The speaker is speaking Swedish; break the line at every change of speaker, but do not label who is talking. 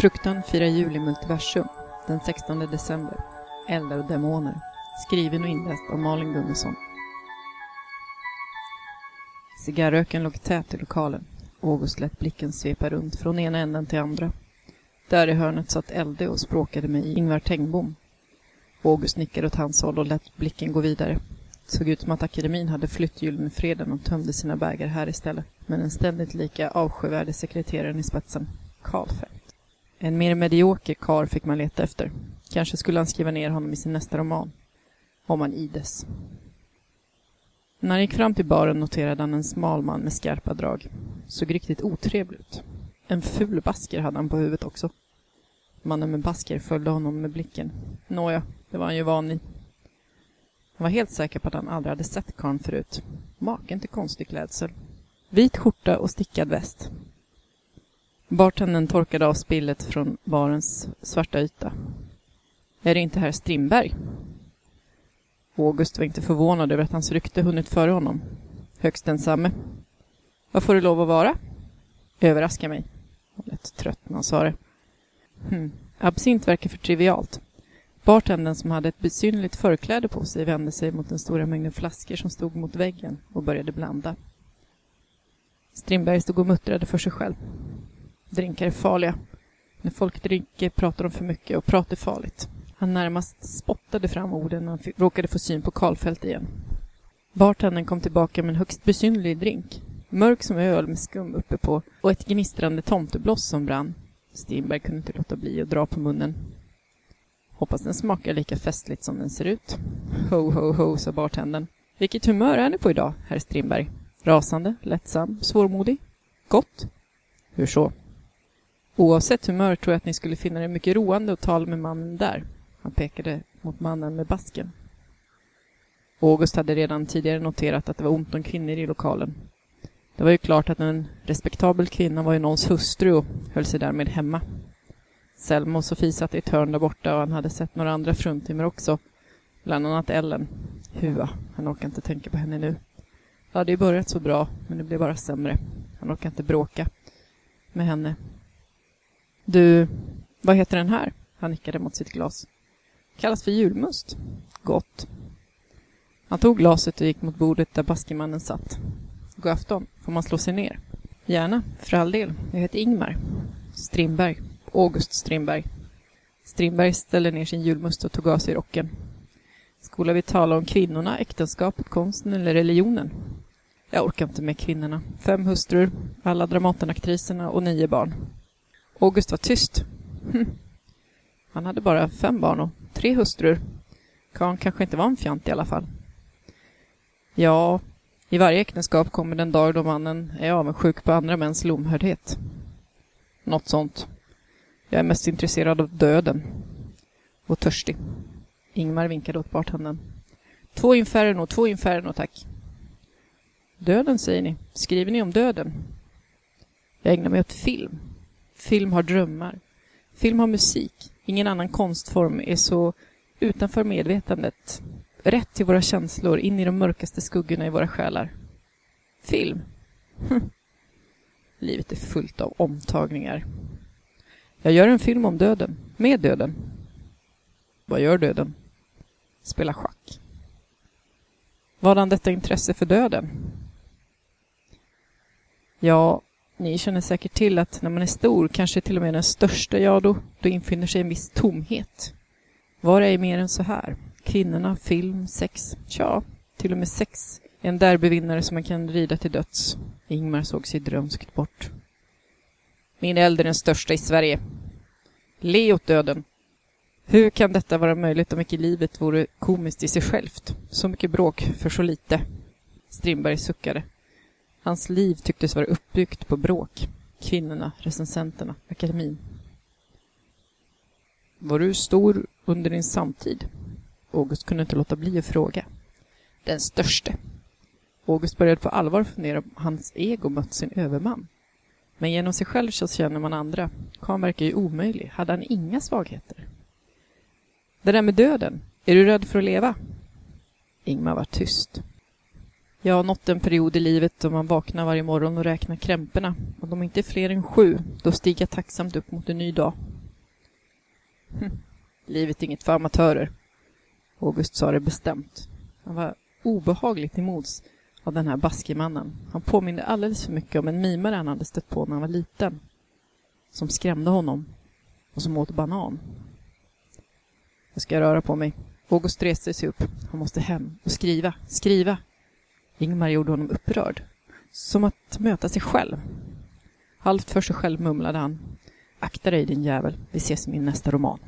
Fruktan firar jul i multiversum den 16 december. Eldar och demoner. Skriven och inläst av Malin Gunnarsson. Cigarröken låg tät i lokalen. August lät blicken svepa runt från ena änden till andra. Där i hörnet satt Elde och språkade med Ingvar Tengbom. August nickade åt hans håll och lät blicken gå vidare. Såg ut som att akademin hade flytt Gyllenfreden och tömde sina bägare här istället. Men den ständigt lika avskyvärde sekreteraren i spetsen, Karlfeldt. En mer medioker kar fick man leta efter. Kanske skulle han skriva ner honom i sin nästa roman. Om han ides. När han gick fram till baren noterade han en smal man med skarpa drag. Såg riktigt otrevlig ut. En ful basker hade han på huvudet också. Mannen med basker följde honom med blicken. Nåja, det var han ju van i. Han var helt säker på att han aldrig hade sett karln förut. Maken till konstig klädsel. Vit skjorta och stickad väst. Bartendern torkade av spillet från barens svarta yta. Är det inte herr Strindberg? August var inte förvånad över att hans rykte hunnit före honom. Högst densamme. Vad får det lov att vara? Överraska mig. Han lät trött när han sa det. Hm. Absint verkar för trivialt. Bartendern som hade ett besynnerligt förkläde på sig vände sig mot den stora mängden flaskor som stod mot väggen och började blanda. Strindberg stod och muttrade för sig själv. Drinkar är farliga. När folk dricker pratar de för mycket och prat är farligt. Han närmast spottade fram orden när han råkade få syn på Karlfeldt igen. Bartendern kom tillbaka med en högst besynnerlig drink. Mörk som öl med skum uppe på och ett gnistrande tomtebloss som brann. Strindberg kunde inte låta bli att dra på munnen. Hoppas den smakar lika festligt som den ser ut. Ho, ho, ho, sa bartendern. Vilket humör är ni på idag, herr Strindberg? Rasande, lättsam, svårmodig? Gott? Hur så? Oavsett humör tror jag att ni skulle finna det mycket roande att tala med mannen där. Han pekade mot mannen med basken. August hade redan tidigare noterat att det var ont om kvinnor i lokalen. Det var ju klart att en respektabel kvinna var ju någons hustru och höll sig därmed hemma. Selma och Sofie satt i ett hörn där borta och han hade sett några andra fruntimmer också. Bland annat Ellen. Hua, han orkar inte tänka på henne nu. Det hade ju börjat så bra, men det blev bara sämre. Han orkar inte bråka med henne. Du, vad heter den här? Han nickade mot sitt glas. Kallas för julmust. Gott. Han tog glaset och gick mot bordet där baskemannen satt. God afton. Får man slå sig ner? Gärna, för all del. Jag heter Ingmar. Strindberg. August Strindberg. Strindberg ställde ner sin julmust och tog av sig rocken. Skola vi tala om kvinnorna, äktenskapet, konsten eller religionen? Jag orkar inte med kvinnorna. Fem hustrur, alla Dramatenaktriserna och nio barn. August var tyst. Hm. Han hade bara fem barn och tre hustrur. Karn kanske inte var en fjant i alla fall. Ja, i varje äktenskap kommer den dag då mannen är avundsjuk på andra mäns lomhördhet. Något sånt. Jag är mest intresserad av döden. Och törstig. Ingmar vinkade åt bartendern. Två inferno, två inferno, tack. Döden, säger ni. Skriver ni om döden? Jag ägnar mig åt film. Film har drömmar. Film har musik. Ingen annan konstform är så utanför medvetandet. Rätt till våra känslor, in i de mörkaste skuggorna i våra själar. Film. Hm. Livet är fullt av omtagningar. Jag gör en film om döden. Med döden. Vad gör döden? Spela schack. Vadan detta intresse för döden? Ja, ni känner säkert till att när man är stor, kanske till och med den största, ja då, då infinner sig en viss tomhet. Var är mer än så här? Kvinnorna, film, sex. Tja, till och med sex en derbyvinnare som man kan rida till döds. Ingmar såg sig drömskt bort. Min eld är den största i Sverige. Le åt döden. Hur kan detta vara möjligt om icke livet vore komiskt i sig självt? Så mycket bråk för så lite. Strindberg suckade. Hans liv tycktes vara uppbyggt på bråk. Kvinnorna, recensenterna, akademin. Var du stor under din samtid? August kunde inte låta bli att fråga. Den störste. August började på allvar fundera om hans ego mött sin överman. Men genom sig själv så känner man andra. Kan verkar ju omöjlig. Hade han inga svagheter? Det där med döden. Är du rädd för att leva? Ingmar var tyst. Jag har nått en period i livet då man vaknar varje morgon och räknar krämporna. Om de inte är fler än sju, då stiger jag tacksamt upp mot en ny dag. Hm. Livet är inget för amatörer. August sa det bestämt. Han var obehagligt till mods av den här baskemannen. Han påminde alldeles för mycket om en mimare han hade stött på när han var liten. Som skrämde honom och som åt banan. Jag ska röra på mig. August reste sig upp. Han måste hem och skriva, skriva. Ingmar gjorde honom upprörd. Som att möta sig själv. Halvt för sig själv mumlade han. Akta dig din jävel, vi ses i min nästa roman.